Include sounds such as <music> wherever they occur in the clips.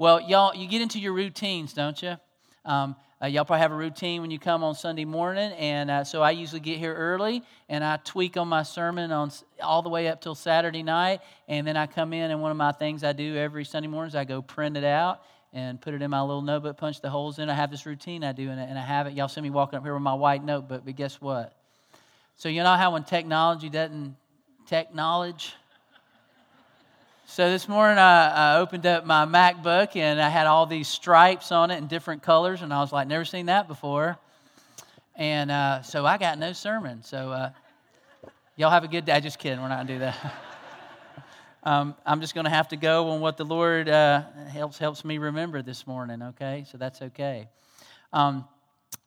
Well, y'all, you get into your routines, don't you? Um, uh, y'all probably have a routine when you come on Sunday morning, and uh, so I usually get here early and I tweak on my sermon on all the way up till Saturday night, and then I come in and one of my things I do every Sunday morning is I go print it out and put it in my little notebook, punch the holes in. I have this routine I do, and, and I have it. Y'all see me walking up here with my white notebook, but guess what? So you know how when technology doesn't technology so this morning I, I, opened up my MacBook and I had all these stripes on it in different colors, and I was like, never seen that before. And uh, so I got no sermon. So uh, y'all have a good day. Just kidding, we're not gonna do that. <laughs> um, I'm just gonna have to go on what the Lord uh, helps helps me remember this morning. Okay, so that's okay. Um,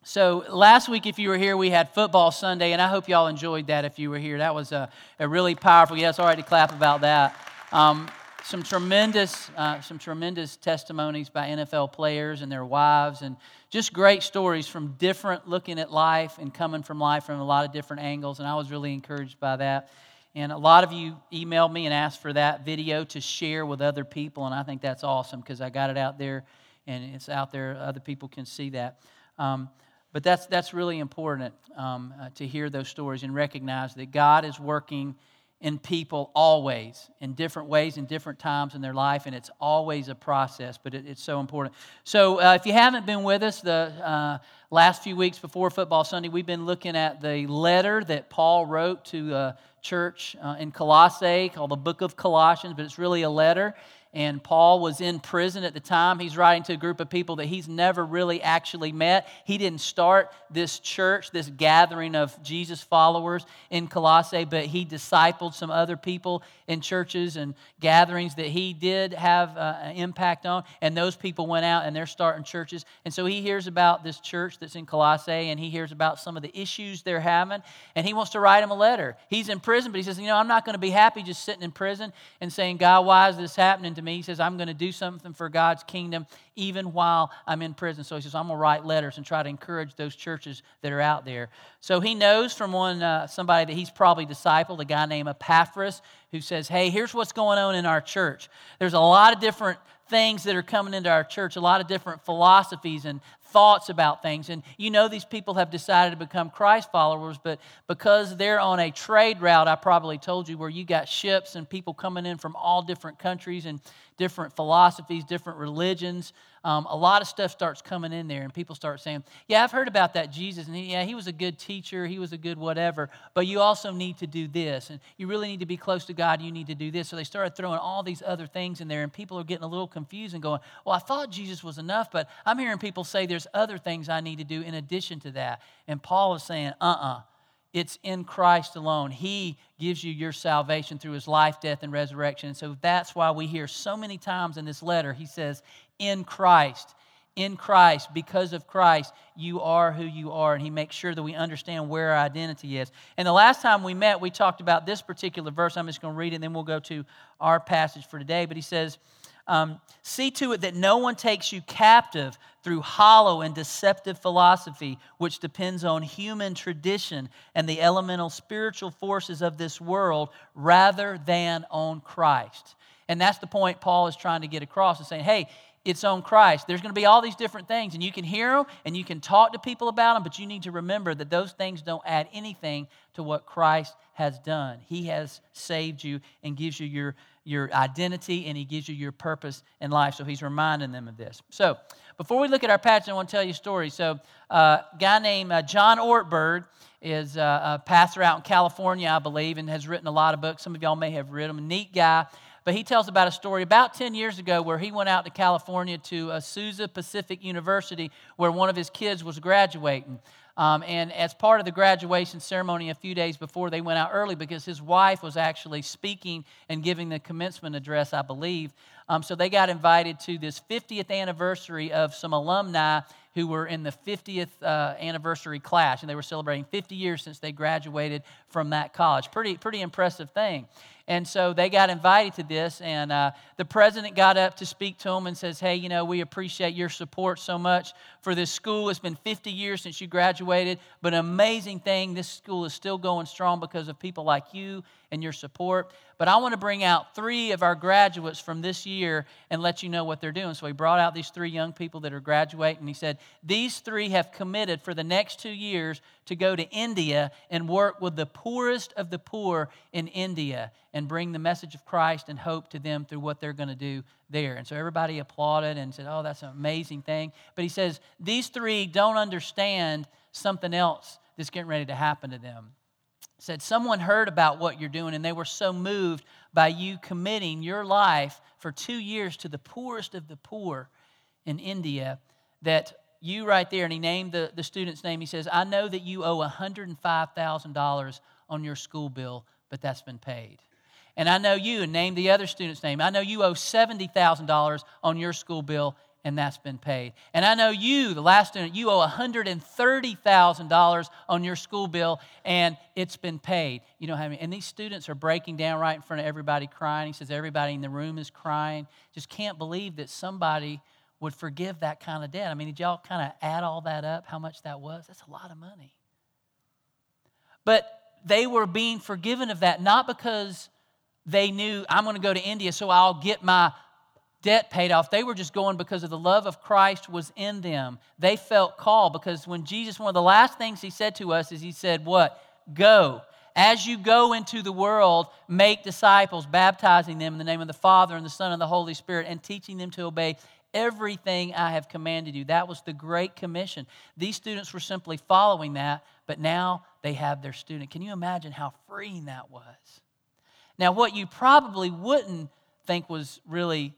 so last week, if you were here, we had football Sunday, and I hope y'all enjoyed that. If you were here, that was a, a really powerful. Yes, all right to clap about that. Um, some tremendous, uh, some tremendous testimonies by NFL players and their wives, and just great stories from different looking at life and coming from life from a lot of different angles. And I was really encouraged by that. And a lot of you emailed me and asked for that video to share with other people, and I think that's awesome because I got it out there and it's out there. Other people can see that. Um, but that's, that's really important um, uh, to hear those stories and recognize that God is working in people always, in different ways, in different times in their life, and it's always a process, but it, it's so important. So, uh, if you haven't been with us the uh, last few weeks before Football Sunday, we've been looking at the letter that Paul wrote to a church uh, in Colossae called the Book of Colossians, but it's really a letter and Paul was in prison at the time. He's writing to a group of people that he's never really actually met. He didn't start this church, this gathering of Jesus followers in Colossae, but he discipled some other people in churches and gatherings that he did have uh, an impact on. And those people went out and they're starting churches. And so he hears about this church that's in Colossae and he hears about some of the issues they're having. And he wants to write them a letter. He's in prison, but he says, You know, I'm not going to be happy just sitting in prison and saying, God, why is this happening to me. He says, I'm going to do something for God's kingdom even while I'm in prison. So he says, I'm going to write letters and try to encourage those churches that are out there. So he knows from one uh, somebody that he's probably discipled, a guy named Epaphras, who says, Hey, here's what's going on in our church. There's a lot of different things that are coming into our church, a lot of different philosophies and thoughts about things. And you know, these people have decided to become Christ followers, but because they're on a trade route, I probably told you, where you got ships and people coming in from all different countries and different philosophies, different religions. Um, a lot of stuff starts coming in there, and people start saying, Yeah, I've heard about that Jesus, and he, yeah, he was a good teacher, he was a good whatever, but you also need to do this, and you really need to be close to God, you need to do this. So they started throwing all these other things in there, and people are getting a little confused and going, Well, I thought Jesus was enough, but I'm hearing people say there's other things I need to do in addition to that. And Paul is saying, Uh uh-uh. uh it's in Christ alone. He gives you your salvation through his life, death, and resurrection. And so that's why we hear so many times in this letter, he says, in Christ, in Christ, because of Christ, you are who you are. And he makes sure that we understand where our identity is. And the last time we met, we talked about this particular verse. I'm just going to read it, and then we'll go to our passage for today. But he says, um, See to it that no one takes you captive through hollow and deceptive philosophy, which depends on human tradition and the elemental spiritual forces of this world rather than on Christ. And that's the point Paul is trying to get across and saying, hey, it's on Christ. There's going to be all these different things, and you can hear them and you can talk to people about them, but you need to remember that those things don't add anything to what Christ has done. He has saved you and gives you your your identity and he gives you your purpose in life. So he's reminding them of this. So before we look at our passage, I want to tell you a story. So uh, a guy named uh, John Ortberg is uh, a pastor out in California, I believe, and has written a lot of books. Some of y'all may have read them. A neat guy. But he tells about a story about 10 years ago where he went out to California to Azusa Pacific University where one of his kids was graduating. Um, and as part of the graduation ceremony, a few days before, they went out early because his wife was actually speaking and giving the commencement address, I believe. Um, so they got invited to this 50th anniversary of some alumni who were in the 50th uh, anniversary class, and they were celebrating 50 years since they graduated from that college. Pretty, pretty impressive thing. And so they got invited to this, and uh, the president got up to speak to them and says, Hey, you know, we appreciate your support so much for this school. It's been 50 years since you graduated, but an amazing thing, this school is still going strong because of people like you and your support. But I want to bring out three of our graduates from this year and let you know what they're doing. So he brought out these three young people that are graduating. He said, These three have committed for the next two years to go to India and work with the poorest of the poor in India and bring the message of Christ and hope to them through what they're going to do there. And so everybody applauded and said, Oh, that's an amazing thing. But he says, These three don't understand something else that's getting ready to happen to them said someone heard about what you're doing and they were so moved by you committing your life for two years to the poorest of the poor in India that you right there, and he named the, the student's name. He says, I know that you owe $105,000 on your school bill, but that's been paid. And I know you, and name the other student's name. I know you owe $70,000 on your school bill, and that's been paid. And I know you, the last student, you owe $130,000 on your school bill, and it's been paid. You know how many? And these students are breaking down right in front of everybody crying. He says everybody in the room is crying. Just can't believe that somebody would forgive that kind of debt. I mean, did y'all kind of add all that up, how much that was? That's a lot of money. But they were being forgiven of that, not because they knew I'm going to go to India so I'll get my debt paid off. They were just going because of the love of Christ was in them. They felt called because when Jesus, one of the last things he said to us is he said, What? Go. As you go into the world, make disciples, baptizing them in the name of the Father and the Son and the Holy Spirit, and teaching them to obey everything I have commanded you. That was the Great Commission. These students were simply following that, but now they have their student. Can you imagine how freeing that was? Now, what you probably wouldn't think was really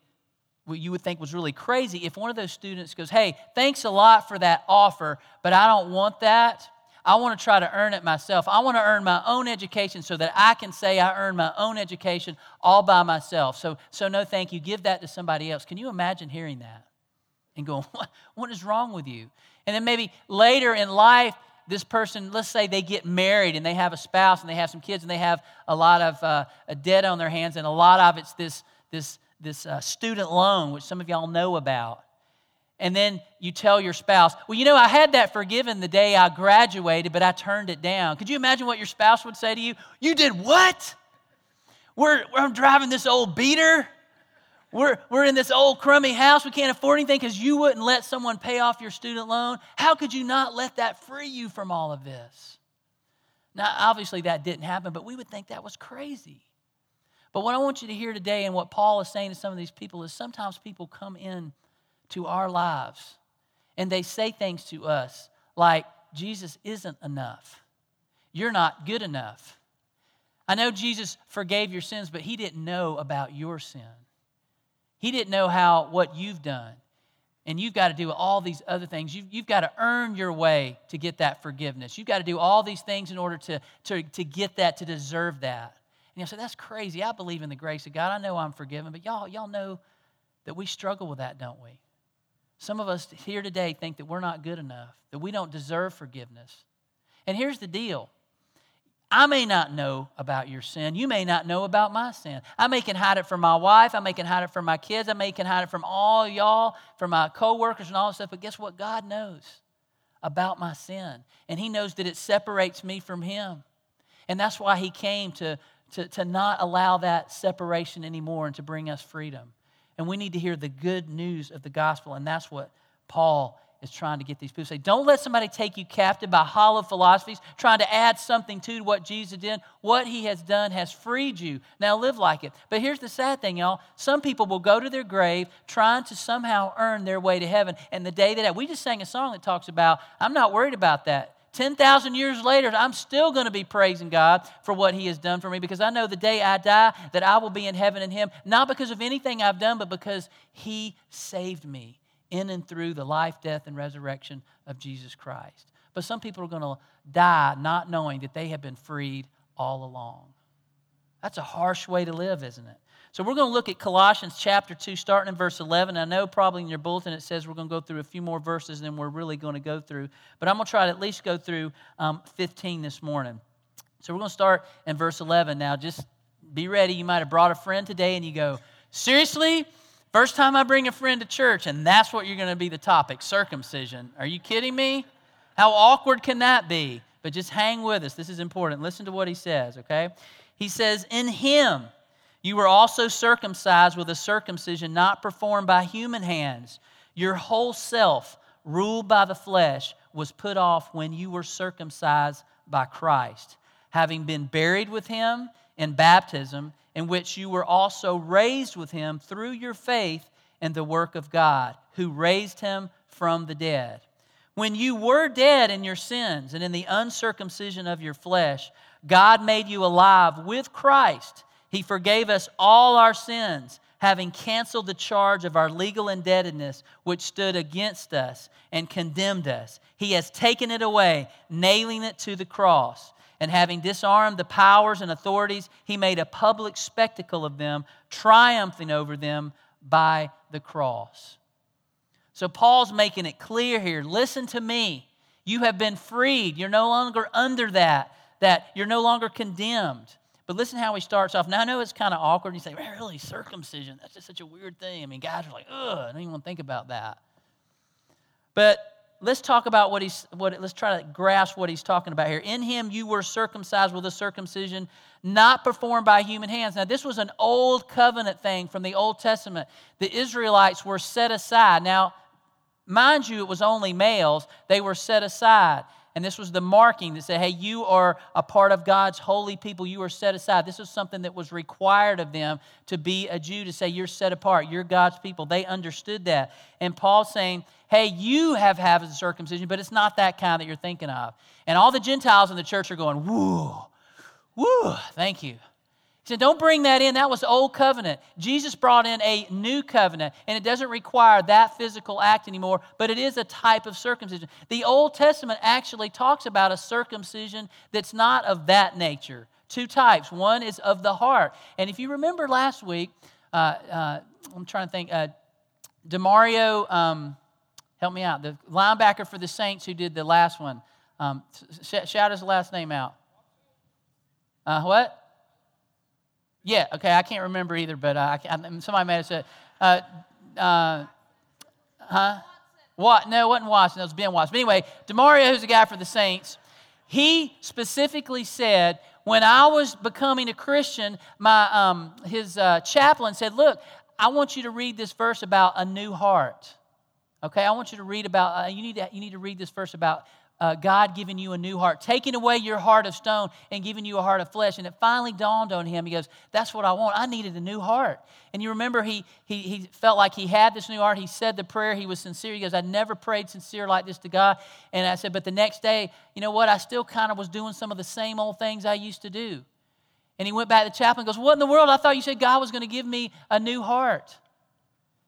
what you would think was really crazy if one of those students goes, Hey, thanks a lot for that offer, but I don't want that. I want to try to earn it myself. I want to earn my own education so that I can say I earned my own education all by myself. So, so no, thank you. Give that to somebody else. Can you imagine hearing that and going, <laughs> what, what is wrong with you? And then maybe later in life, this person, let's say they get married and they have a spouse and they have some kids and they have a lot of uh, a debt on their hands, and a lot of it's this, this this uh, student loan, which some of y'all know about. And then you tell your spouse, well, you know, I had that forgiven the day I graduated, but I turned it down. Could you imagine what your spouse would say to you? You did what? We're, I'm driving this old beater. We're, we're in this old crummy house. We can't afford anything because you wouldn't let someone pay off your student loan. How could you not let that free you from all of this? Now, obviously, that didn't happen, but we would think that was crazy. But what I want you to hear today and what Paul is saying to some of these people is sometimes people come in to our lives and they say things to us like, Jesus isn't enough. You're not good enough. I know Jesus forgave your sins, but he didn't know about your sin. He didn't know how what you've done. And you've got to do all these other things. You've, you've got to earn your way to get that forgiveness. You've got to do all these things in order to, to, to get that, to deserve that. And you'll say, that's crazy. I believe in the grace of God. I know I'm forgiven. But y'all, y'all know that we struggle with that, don't we? Some of us here today think that we're not good enough, that we don't deserve forgiveness. And here's the deal I may not know about your sin. You may not know about my sin. I may can hide it from my wife. I may can hide it from my kids. I may can hide it from all y'all, from my coworkers and all this stuff. But guess what? God knows about my sin. And He knows that it separates me from Him. And that's why He came to to, to not allow that separation anymore and to bring us freedom. And we need to hear the good news of the gospel, and that's what Paul is trying to get these people say. Don't let somebody take you captive by hollow philosophies, trying to add something to what Jesus did. What he has done has freed you. Now live like it. But here's the sad thing, y'all. Some people will go to their grave trying to somehow earn their way to heaven. And the day that we just sang a song that talks about, I'm not worried about that. 10,000 years later, I'm still going to be praising God for what He has done for me because I know the day I die that I will be in heaven in Him, not because of anything I've done, but because He saved me in and through the life, death, and resurrection of Jesus Christ. But some people are going to die not knowing that they have been freed all along. That's a harsh way to live, isn't it? So we're going to look at Colossians chapter 2, starting in verse 11. I know probably in your bulletin it says we're going to go through a few more verses than we're really going to go through, but I'm going to try to at least go through um, 15 this morning. So we're going to start in verse 11. Now, just be ready. You might have brought a friend today and you go, Seriously? First time I bring a friend to church, and that's what you're going to be the topic circumcision. Are you kidding me? How awkward can that be? But just hang with us. This is important. Listen to what he says, okay? He says, In him, you were also circumcised with a circumcision not performed by human hands. Your whole self, ruled by the flesh, was put off when you were circumcised by Christ, having been buried with him in baptism, in which you were also raised with him through your faith in the work of God, who raised him from the dead. When you were dead in your sins and in the uncircumcision of your flesh, God made you alive with Christ he forgave us all our sins, having canceled the charge of our legal indebtedness, which stood against us and condemned us. He has taken it away, nailing it to the cross. And having disarmed the powers and authorities, he made a public spectacle of them, triumphing over them by the cross. So Paul's making it clear here listen to me. You have been freed. You're no longer under that, that you're no longer condemned. But listen how he starts off. Now, I know it's kind of awkward. You say, really, circumcision? That's just such a weird thing. I mean, guys are like, ugh, I don't even want to think about that. But let's talk about what he's, what, let's try to grasp what he's talking about here. In him you were circumcised with a circumcision not performed by human hands. Now, this was an old covenant thing from the Old Testament. The Israelites were set aside. Now, mind you, it was only males, they were set aside. And this was the marking that said, hey, you are a part of God's holy people. You are set aside. This was something that was required of them to be a Jew, to say, you're set apart. You're God's people. They understood that. And Paul's saying, hey, you have had a circumcision, but it's not that kind that you're thinking of. And all the Gentiles in the church are going, woo, woo, thank you. He said, Don't bring that in. That was old covenant. Jesus brought in a new covenant, and it doesn't require that physical act anymore, but it is a type of circumcision. The Old Testament actually talks about a circumcision that's not of that nature. Two types. One is of the heart. And if you remember last week, uh, uh, I'm trying to think, uh, Demario, um, help me out, the linebacker for the Saints who did the last one. Um, sh- shout his last name out. Uh, what? Yeah, okay, I can't remember either, but uh, somebody may have said, uh, uh, huh? What? No, it wasn't Watson. It was Ben Watson. But anyway, Demario, who's a guy for the Saints, he specifically said, when I was becoming a Christian, my um, his uh, chaplain said, "Look, I want you to read this verse about a new heart. Okay, I want you to read about. Uh, you need to you need to read this verse about uh, God giving you a new heart, taking away your heart of stone and giving you a heart of flesh. And it finally dawned on him. He goes, That's what I want. I needed a new heart. And you remember he, he, he felt like he had this new heart. He said the prayer. He was sincere. He goes, I never prayed sincere like this to God. And I said, But the next day, you know what? I still kind of was doing some of the same old things I used to do. And he went back to the chaplain and goes, What in the world? I thought you said God was going to give me a new heart.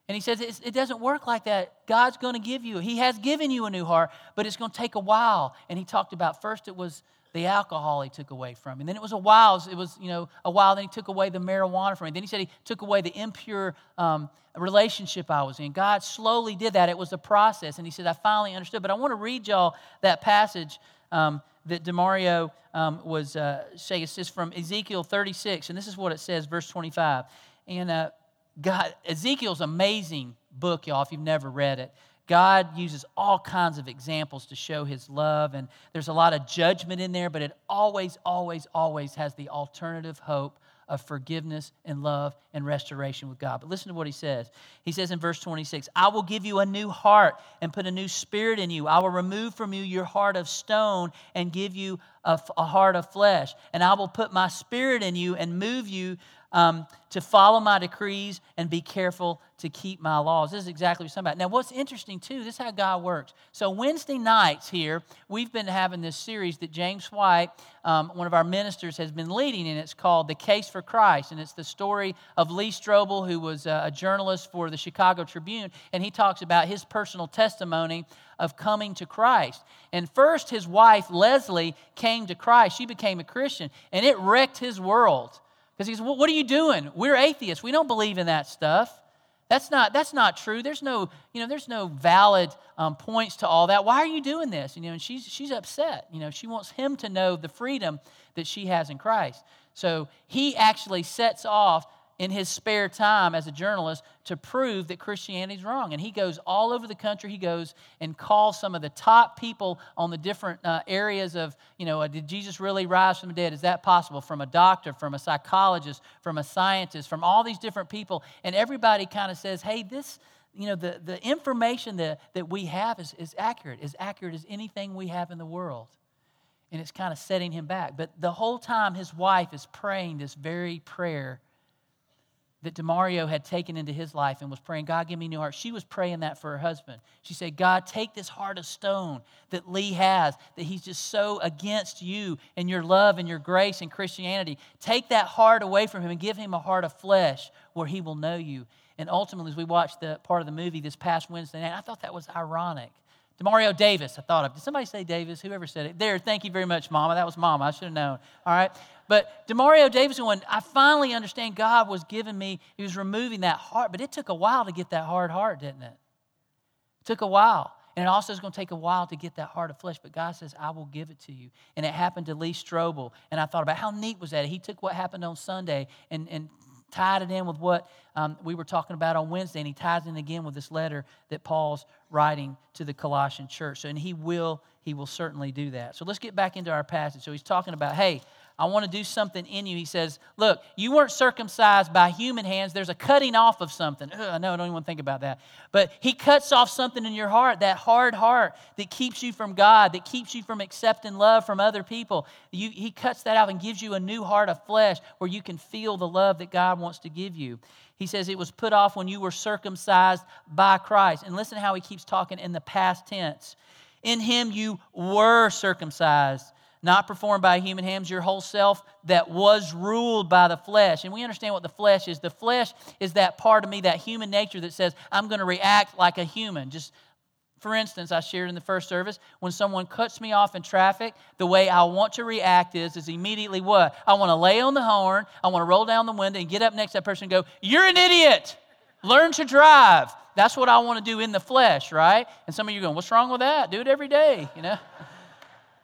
And he says it doesn't work like that. God's going to give you, He has given you a new heart, but it's going to take a while. And he talked about first it was the alcohol he took away from. And then it was a while, it was, you know, a while, then he took away the marijuana from me. Then he said he took away the impure um, relationship I was in. God slowly did that. It was a process. And he said, I finally understood. But I want to read y'all that passage um, that Demario um, was uh, saying. It says from Ezekiel 36, and this is what it says, verse 25. And uh, God, Ezekiel's amazing book, y'all, if you've never read it. God uses all kinds of examples to show his love, and there's a lot of judgment in there, but it always, always, always has the alternative hope of forgiveness and love and restoration with God. But listen to what he says. He says in verse 26 I will give you a new heart and put a new spirit in you. I will remove from you your heart of stone and give you a, a heart of flesh. And I will put my spirit in you and move you um, to follow my decrees and be careful to keep my laws. This is exactly what about. Now, what's interesting too, this is how God works. So, Wednesday nights here, we've been having this series that James White, um, one of our ministers, has been leading, and it's called The Case for Christ. And it's the story of Lee Strobel, who was a journalist for the Chicago Tribune, and he talks about his personal testimony of coming to Christ. And first, his wife, Leslie, came to Christ. She became a Christian, and it wrecked his world Because he says, well, What are you doing? We're atheists. We don't believe in that stuff. That's not, that's not true. There's no, you know, there's no valid um, points to all that. Why are you doing this? You know, and she's, she's upset. You know, she wants him to know the freedom that she has in Christ. So he actually sets off in his spare time as a journalist to prove that Christianity is wrong. And he goes all over the country. He goes and calls some of the top people on the different uh, areas of, you know, uh, did Jesus really rise from the dead? Is that possible? From a doctor, from a psychologist, from a scientist, from all these different people. And everybody kind of says, hey, this, you know, the, the information that, that we have is, is accurate, as accurate as anything we have in the world. And it's kind of setting him back. But the whole time, his wife is praying this very prayer that Demario had taken into his life and was praying, God, give me a new heart. She was praying that for her husband. She said, God, take this heart of stone that Lee has, that he's just so against you and your love and your grace and Christianity. Take that heart away from him and give him a heart of flesh where he will know you. And ultimately, as we watched the part of the movie this past Wednesday night, I thought that was ironic. Demario Davis, I thought of. Did somebody say Davis? Whoever said it. There, thank you very much, Mama. That was Mama. I should have known. All right. But Demario Davis, when I finally understand God was giving me, He was removing that heart. But it took a while to get that hard heart, didn't it? It took a while. And it also is going to take a while to get that heart of flesh. But God says, I will give it to you. And it happened to Lee Strobel. And I thought about how neat was that? He took what happened on Sunday and, and tied it in with what um, we were talking about on Wednesday, and he ties it in again with this letter that Paul's writing to the Colossian church. So, and he will, he will certainly do that. So let's get back into our passage. So he's talking about, hey, I want to do something in you. He says, Look, you weren't circumcised by human hands. There's a cutting off of something. Ugh, I know, I don't even want to think about that. But He cuts off something in your heart, that hard heart that keeps you from God, that keeps you from accepting love from other people. You, he cuts that out and gives you a new heart of flesh where you can feel the love that God wants to give you. He says it was put off when you were circumcised by Christ. And listen how he keeps talking in the past tense. In him you were circumcised not performed by human hands, your whole self that was ruled by the flesh. And we understand what the flesh is. The flesh is that part of me, that human nature that says, I'm going to react like a human. Just for instance, I shared in the first service, when someone cuts me off in traffic, the way I want to react is, is immediately what? I want to lay on the horn, I want to roll down the window and get up next to that person and go, You're an idiot! Learn to drive. That's what I want to do in the flesh, right? And some of you are going, What's wrong with that? Do it every day, you know?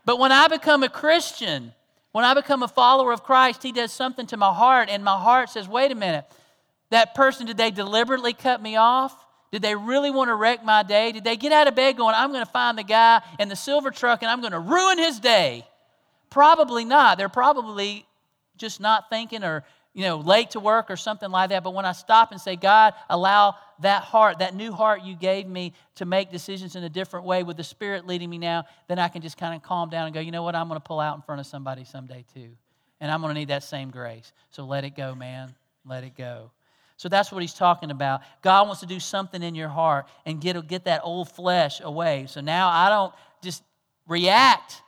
But when I become a Christian, when I become a follower of Christ, He does something to my heart, and my heart says, wait a minute, that person, did they deliberately cut me off? Did they really want to wreck my day? Did they get out of bed going, I'm going to find the guy in the silver truck and I'm going to ruin his day? Probably not. They're probably just not thinking or you know, late to work or something like that. But when I stop and say, God, allow that heart, that new heart you gave me to make decisions in a different way with the Spirit leading me now, then I can just kind of calm down and go, you know what, I'm going to pull out in front of somebody someday too. And I'm going to need that same grace. So let it go, man. Let it go. So that's what he's talking about. God wants to do something in your heart and get, get that old flesh away. So now I don't just react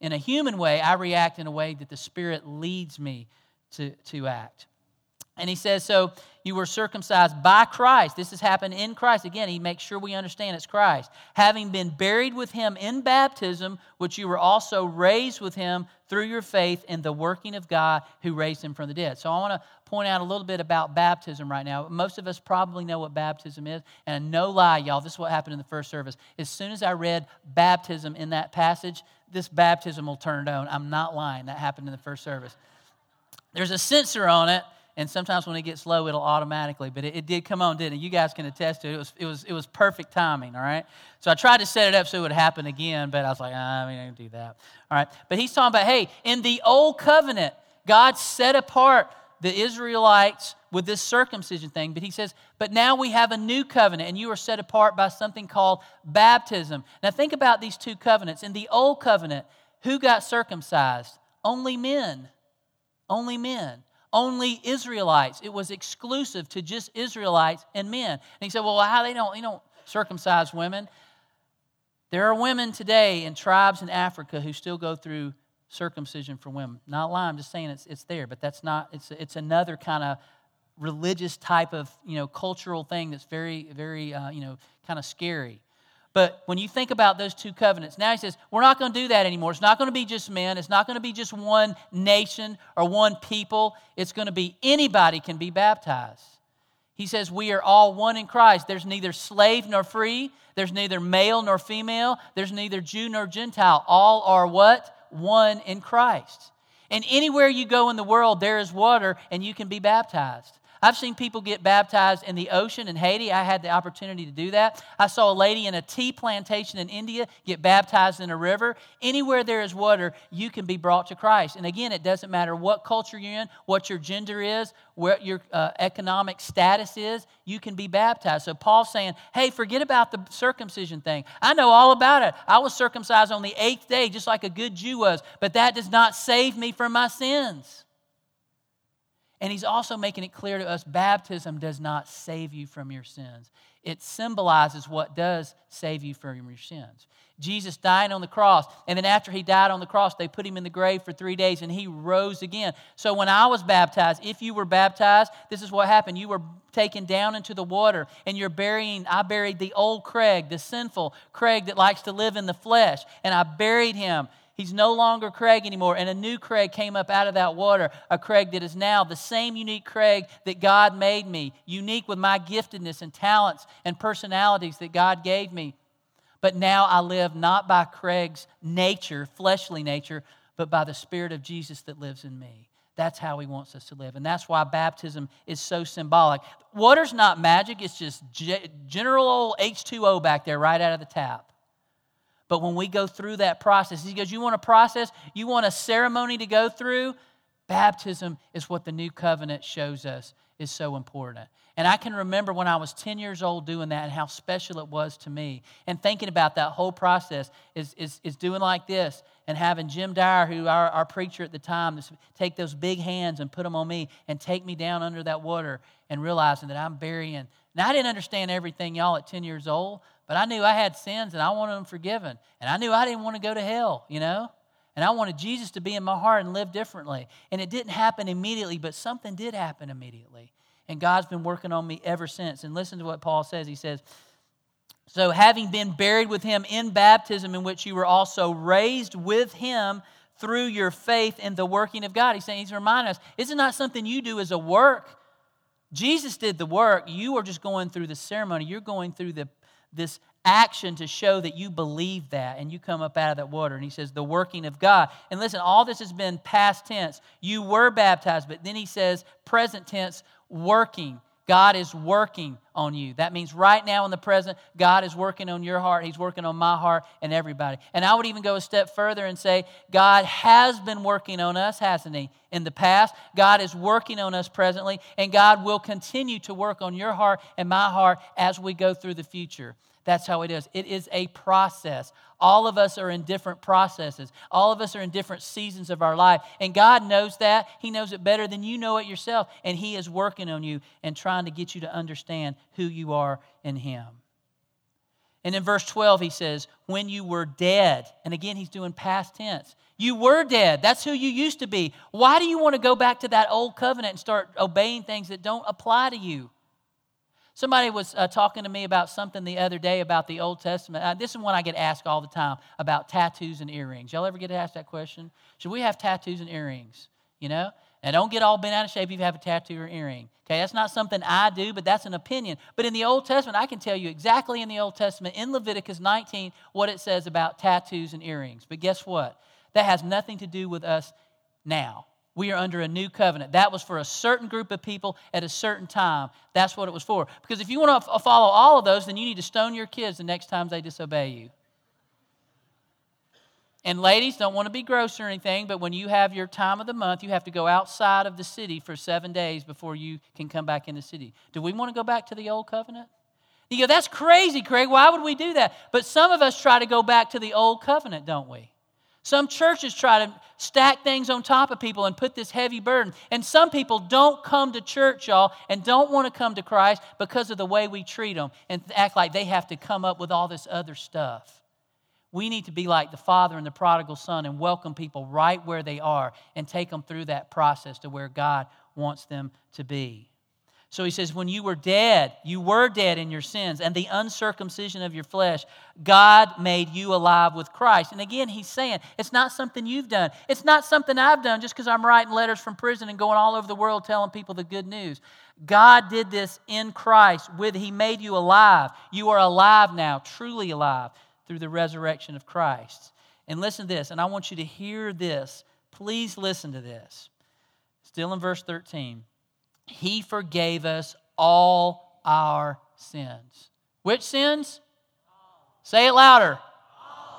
in a human way, I react in a way that the Spirit leads me to, to act. And he says, So you were circumcised by Christ. This has happened in Christ. Again, he makes sure we understand it's Christ. Having been buried with him in baptism, which you were also raised with him through your faith in the working of God who raised him from the dead. So I want to point out a little bit about baptism right now. Most of us probably know what baptism is. And no lie, y'all, this is what happened in the first service. As soon as I read baptism in that passage, this baptism will turn on. I'm not lying. That happened in the first service. There's a sensor on it, and sometimes when it gets low, it'll automatically. But it, it, did come on, didn't it? You guys can attest to it. It was, it was, it was perfect timing, all right? So I tried to set it up so it would happen again, but I was like, I mean, I can do that. All right. But he's talking about, hey, in the old covenant, God set apart the Israelites with this circumcision thing, but he says, but now we have a new covenant, and you are set apart by something called baptism. Now think about these two covenants. In the old covenant, who got circumcised? Only men only men, only Israelites. It was exclusive to just Israelites and men. And he said, Well, how they don't, they don't circumcise women? There are women today in tribes in Africa who still go through circumcision for women. Not lying, I'm just saying it's, it's there, but that's not, it's, it's another kind of religious type of, you know, cultural thing that's very, very, uh, you know, kind of scary. But when you think about those two covenants, now he says, we're not going to do that anymore. It's not going to be just men. It's not going to be just one nation or one people. It's going to be anybody can be baptized. He says, we are all one in Christ. There's neither slave nor free. There's neither male nor female. There's neither Jew nor Gentile. All are what? One in Christ. And anywhere you go in the world, there is water and you can be baptized. I've seen people get baptized in the ocean in Haiti. I had the opportunity to do that. I saw a lady in a tea plantation in India get baptized in a river. Anywhere there is water, you can be brought to Christ. And again, it doesn't matter what culture you're in, what your gender is, what your uh, economic status is, you can be baptized. So Paul's saying, hey, forget about the circumcision thing. I know all about it. I was circumcised on the eighth day, just like a good Jew was, but that does not save me from my sins. And he's also making it clear to us baptism does not save you from your sins. It symbolizes what does save you from your sins. Jesus died on the cross, and then after he died on the cross, they put him in the grave for three days and he rose again. So when I was baptized, if you were baptized, this is what happened. You were taken down into the water and you're burying, I buried the old Craig, the sinful Craig that likes to live in the flesh, and I buried him He's no longer Craig anymore. And a new Craig came up out of that water, a Craig that is now the same unique Craig that God made me, unique with my giftedness and talents and personalities that God gave me. But now I live not by Craig's nature, fleshly nature, but by the Spirit of Jesus that lives in me. That's how he wants us to live. And that's why baptism is so symbolic. Water's not magic, it's just general old H2O back there right out of the tap. But when we go through that process, he goes, You want a process? You want a ceremony to go through? Baptism is what the new covenant shows us is so important. And I can remember when I was 10 years old doing that and how special it was to me. And thinking about that whole process is, is, is doing like this and having Jim Dyer, who our, our preacher at the time, take those big hands and put them on me and take me down under that water and realizing that I'm burying. Now, I didn't understand everything, y'all, at 10 years old, but I knew I had sins and I wanted them forgiven. And I knew I didn't want to go to hell, you know? And I wanted Jesus to be in my heart and live differently. And it didn't happen immediately, but something did happen immediately. And God's been working on me ever since. And listen to what Paul says. He says, So having been buried with him in baptism, in which you were also raised with him through your faith in the working of God. He's saying, He's reminding us, it's not something you do as a work. Jesus did the work. You are just going through the ceremony. You're going through the this action to show that you believe that and you come up out of that water. And he says, the working of God. And listen, all this has been past tense. You were baptized, but then he says, present tense, working. God is working on you. That means right now in the present, God is working on your heart. He's working on my heart and everybody. And I would even go a step further and say, God has been working on us, hasn't He? In the past, God is working on us presently, and God will continue to work on your heart and my heart as we go through the future. That's how it is. It is a process. All of us are in different processes. All of us are in different seasons of our life. And God knows that. He knows it better than you know it yourself. And He is working on you and trying to get you to understand who you are in Him. And in verse 12, he says, When you were dead, and again, he's doing past tense. You were dead. That's who you used to be. Why do you want to go back to that old covenant and start obeying things that don't apply to you? Somebody was uh, talking to me about something the other day about the Old Testament. Uh, this is one I get asked all the time about tattoos and earrings. Y'all ever get asked that question? Should we have tattoos and earrings? You know? And don't get all bent out of shape if you have a tattoo or earring. Okay, that's not something I do, but that's an opinion. But in the Old Testament, I can tell you exactly in the Old Testament, in Leviticus 19, what it says about tattoos and earrings. But guess what? That has nothing to do with us now. We are under a new covenant. That was for a certain group of people at a certain time. That's what it was for. Because if you want to follow all of those, then you need to stone your kids the next time they disobey you. And ladies, don't want to be gross or anything, but when you have your time of the month, you have to go outside of the city for seven days before you can come back in the city. Do we want to go back to the old covenant? You go, that's crazy, Craig. Why would we do that? But some of us try to go back to the old covenant, don't we? Some churches try to stack things on top of people and put this heavy burden. And some people don't come to church, y'all, and don't want to come to Christ because of the way we treat them and act like they have to come up with all this other stuff. We need to be like the father and the prodigal son and welcome people right where they are and take them through that process to where God wants them to be. So he says, When you were dead, you were dead in your sins and the uncircumcision of your flesh, God made you alive with Christ. And again, he's saying, It's not something you've done. It's not something I've done just because I'm writing letters from prison and going all over the world telling people the good news. God did this in Christ. With He made you alive. You are alive now, truly alive, through the resurrection of Christ. And listen to this, and I want you to hear this. Please listen to this. Still in verse 13. He forgave us all our sins. Which sins? Say it louder.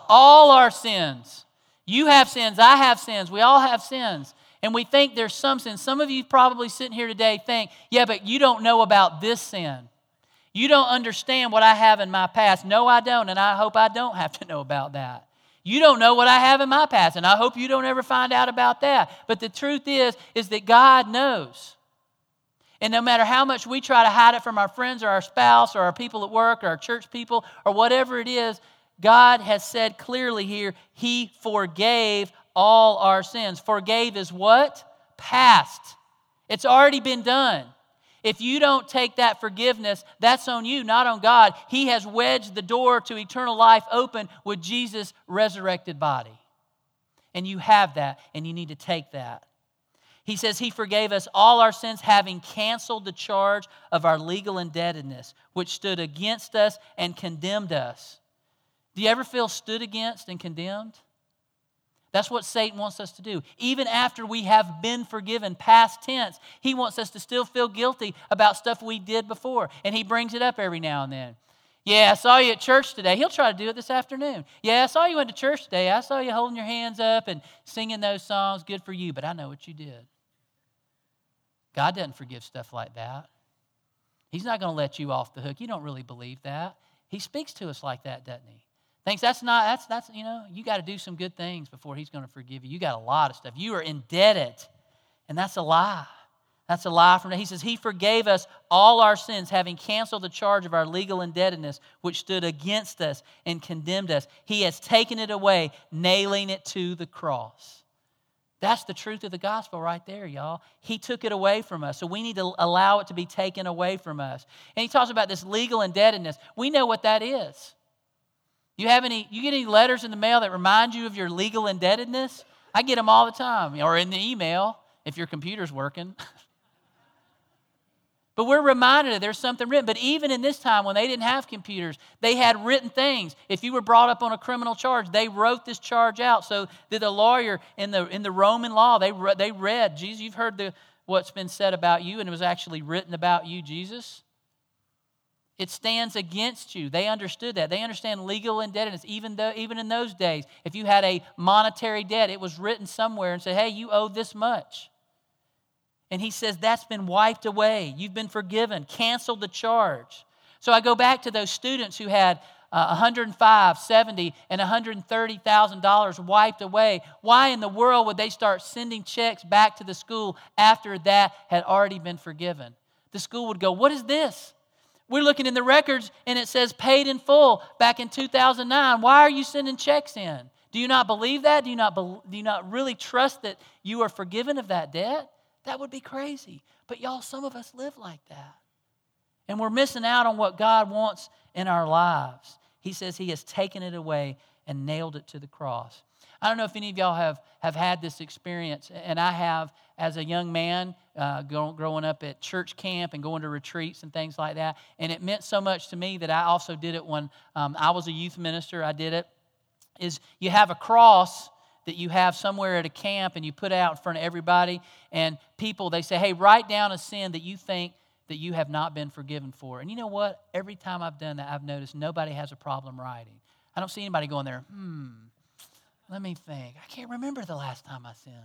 All our sins. You have sins. I have sins. We all have sins. And we think there's some sin. Some of you probably sitting here today think, yeah, but you don't know about this sin. You don't understand what I have in my past. No, I don't. And I hope I don't have to <laughs> know about that. You don't know what I have in my past, and I hope you don't ever find out about that. But the truth is, is that God knows. And no matter how much we try to hide it from our friends or our spouse or our people at work or our church people or whatever it is, God has said clearly here, He forgave all our sins. Forgave is what? Past. It's already been done. If you don't take that forgiveness, that's on you, not on God. He has wedged the door to eternal life open with Jesus' resurrected body. And you have that, and you need to take that. He says he forgave us all our sins, having canceled the charge of our legal indebtedness, which stood against us and condemned us. Do you ever feel stood against and condemned? That's what Satan wants us to do. Even after we have been forgiven, past tense, he wants us to still feel guilty about stuff we did before. And he brings it up every now and then. Yeah, I saw you at church today. He'll try to do it this afternoon. Yeah, I saw you went to church today. I saw you holding your hands up and singing those songs. Good for you, but I know what you did. God doesn't forgive stuff like that. He's not going to let you off the hook. You don't really believe that. He speaks to us like that, doesn't he? Thinks that's not, that's, that's you know, you got to do some good things before he's going to forgive you. You got a lot of stuff. You are indebted, and that's a lie. That's a lie from He says, He forgave us all our sins, having canceled the charge of our legal indebtedness, which stood against us and condemned us. He has taken it away, nailing it to the cross. That's the truth of the gospel right there, y'all. He took it away from us. So we need to allow it to be taken away from us. And he talks about this legal indebtedness. We know what that is. You have any you get any letters in the mail that remind you of your legal indebtedness? I get them all the time, or in the email if your computer's working. <laughs> But we're reminded that there's something written. But even in this time when they didn't have computers, they had written things. If you were brought up on a criminal charge, they wrote this charge out so that the lawyer in the, in the Roman law, they, they read, Jesus, you've heard the, what's been said about you, and it was actually written about you, Jesus. It stands against you. They understood that. They understand legal indebtedness. Even though, even in those days, if you had a monetary debt, it was written somewhere and said, "Hey, you owe this much." And he says, That's been wiped away. You've been forgiven. Canceled the charge. So I go back to those students who had uh, 105, 70, and 130,000 dollars wiped away. Why in the world would they start sending checks back to the school after that had already been forgiven? The school would go, "What is this? We're looking in the records and it says paid in full back in 2009. Why are you sending checks in? Do you not believe that? Do you not, be, do you not really trust that you are forgiven of that debt? That would be crazy. But y'all, some of us live like that. And we're missing out on what God wants in our lives. He says He has taken it away and nailed it to the cross. I don't know if any of y'all have, have had this experience, and I have as a young man uh, growing up at church camp and going to retreats and things like that. And it meant so much to me that I also did it when um, I was a youth minister. I did it. Is you have a cross that you have somewhere at a camp and you put out in front of everybody, and people, they say, hey, write down a sin that you think that you have not been forgiven for. And you know what? Every time I've done that, I've noticed nobody has a problem writing. I don't see anybody going there, hmm, let me think. I can't remember the last time I sinned.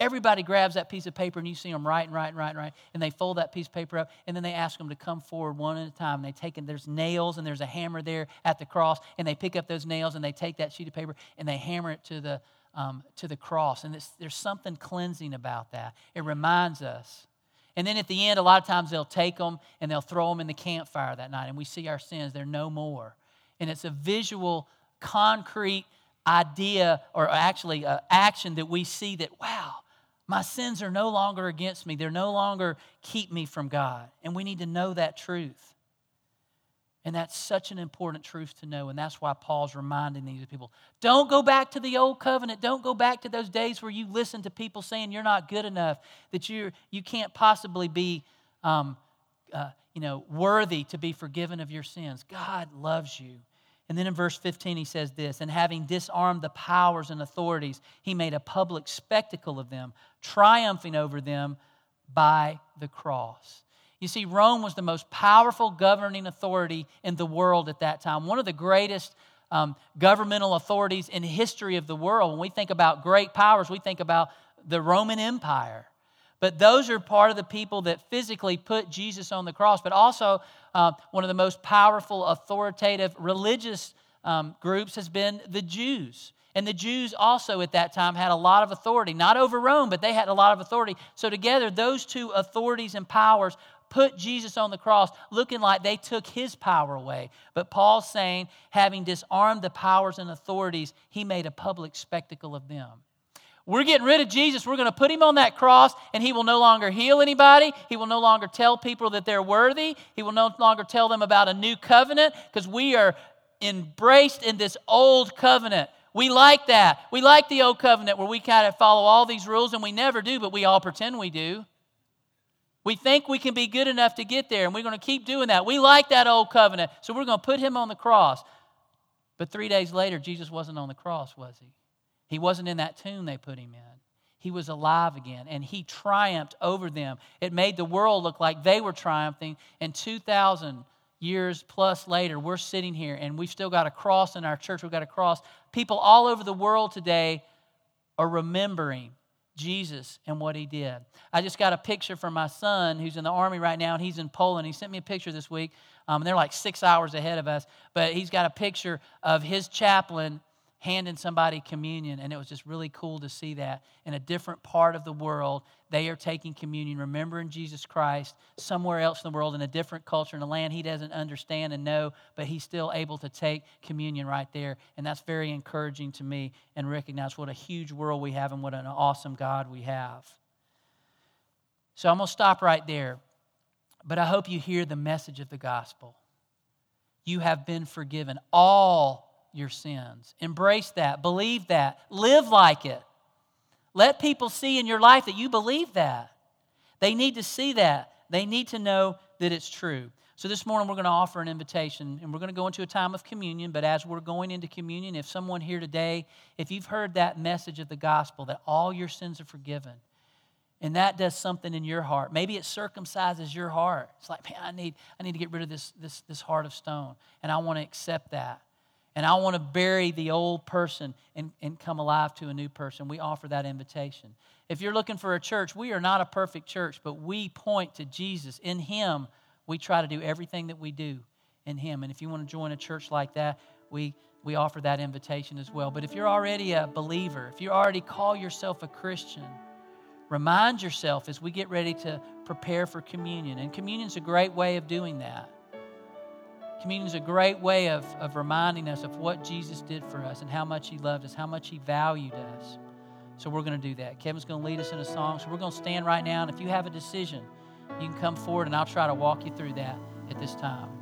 Everybody grabs that piece of paper and you see them writing, writing, writing, writing, and they fold that piece of paper up and then they ask them to come forward one at a time. And they take it, there's nails and there's a hammer there at the cross, and they pick up those nails and they take that sheet of paper and they hammer it to the, um, to the cross. And there's something cleansing about that. It reminds us. And then at the end, a lot of times they'll take them and they'll throw them in the campfire that night, and we see our sins. They're no more. And it's a visual, concrete idea, or actually uh, action that we see that, wow, My sins are no longer against me. They're no longer keep me from God. And we need to know that truth. And that's such an important truth to know. And that's why Paul's reminding these people don't go back to the old covenant. Don't go back to those days where you listen to people saying you're not good enough, that you're, you can't possibly be um, uh, you know, worthy to be forgiven of your sins. God loves you. And then in verse 15, he says this And having disarmed the powers and authorities, he made a public spectacle of them, triumphing over them by the cross. You see, Rome was the most powerful governing authority in the world at that time, one of the greatest um, governmental authorities in history of the world. When we think about great powers, we think about the Roman Empire. But those are part of the people that physically put Jesus on the cross, but also uh, one of the most powerful, authoritative religious um, groups has been the Jews. And the Jews also at that time had a lot of authority, not over Rome, but they had a lot of authority. So, together, those two authorities and powers put Jesus on the cross, looking like they took his power away. But Paul's saying, having disarmed the powers and authorities, he made a public spectacle of them. We're getting rid of Jesus. We're going to put him on that cross, and he will no longer heal anybody. He will no longer tell people that they're worthy. He will no longer tell them about a new covenant because we are embraced in this old covenant. We like that. We like the old covenant where we kind of follow all these rules, and we never do, but we all pretend we do. We think we can be good enough to get there, and we're going to keep doing that. We like that old covenant, so we're going to put him on the cross. But three days later, Jesus wasn't on the cross, was he? He wasn't in that tomb they put him in. He was alive again, and he triumphed over them. It made the world look like they were triumphing. And 2,000 years plus later, we're sitting here, and we've still got a cross in our church. We've got a cross. People all over the world today are remembering Jesus and what he did. I just got a picture from my son who's in the army right now, and he's in Poland. He sent me a picture this week. Um, they're like six hours ahead of us, but he's got a picture of his chaplain handing somebody communion. And it was just really cool to see that in a different part of the world, they are taking communion, remembering Jesus Christ somewhere else in the world, in a different culture, in a land he doesn't understand and know, but he's still able to take communion right there. And that's very encouraging to me and recognize what a huge world we have and what an awesome God we have. So I'm going to stop right there. But I hope you hear the message of the gospel. You have been forgiven. All your sins. Embrace that, believe that, live like it. Let people see in your life that you believe that. They need to see that. They need to know that it's true. So this morning we're going to offer an invitation and we're going to go into a time of communion. But as we're going into communion, if someone here today, if you've heard that message of the gospel that all your sins are forgiven, and that does something in your heart. Maybe it circumcises your heart. It's like, man, I need, I need to get rid of this, this, this heart of stone, and I want to accept that and I want to bury the old person and, and come alive to a new person, we offer that invitation. If you're looking for a church, we are not a perfect church, but we point to Jesus. In Him, we try to do everything that we do in Him. And if you want to join a church like that, we, we offer that invitation as well. But if you're already a believer, if you already call yourself a Christian, remind yourself as we get ready to prepare for communion. And communion is a great way of doing that. Communion is a great way of, of reminding us of what Jesus did for us and how much He loved us, how much He valued us. So we're going to do that. Kevin's going to lead us in a song. So we're going to stand right now. And if you have a decision, you can come forward and I'll try to walk you through that at this time.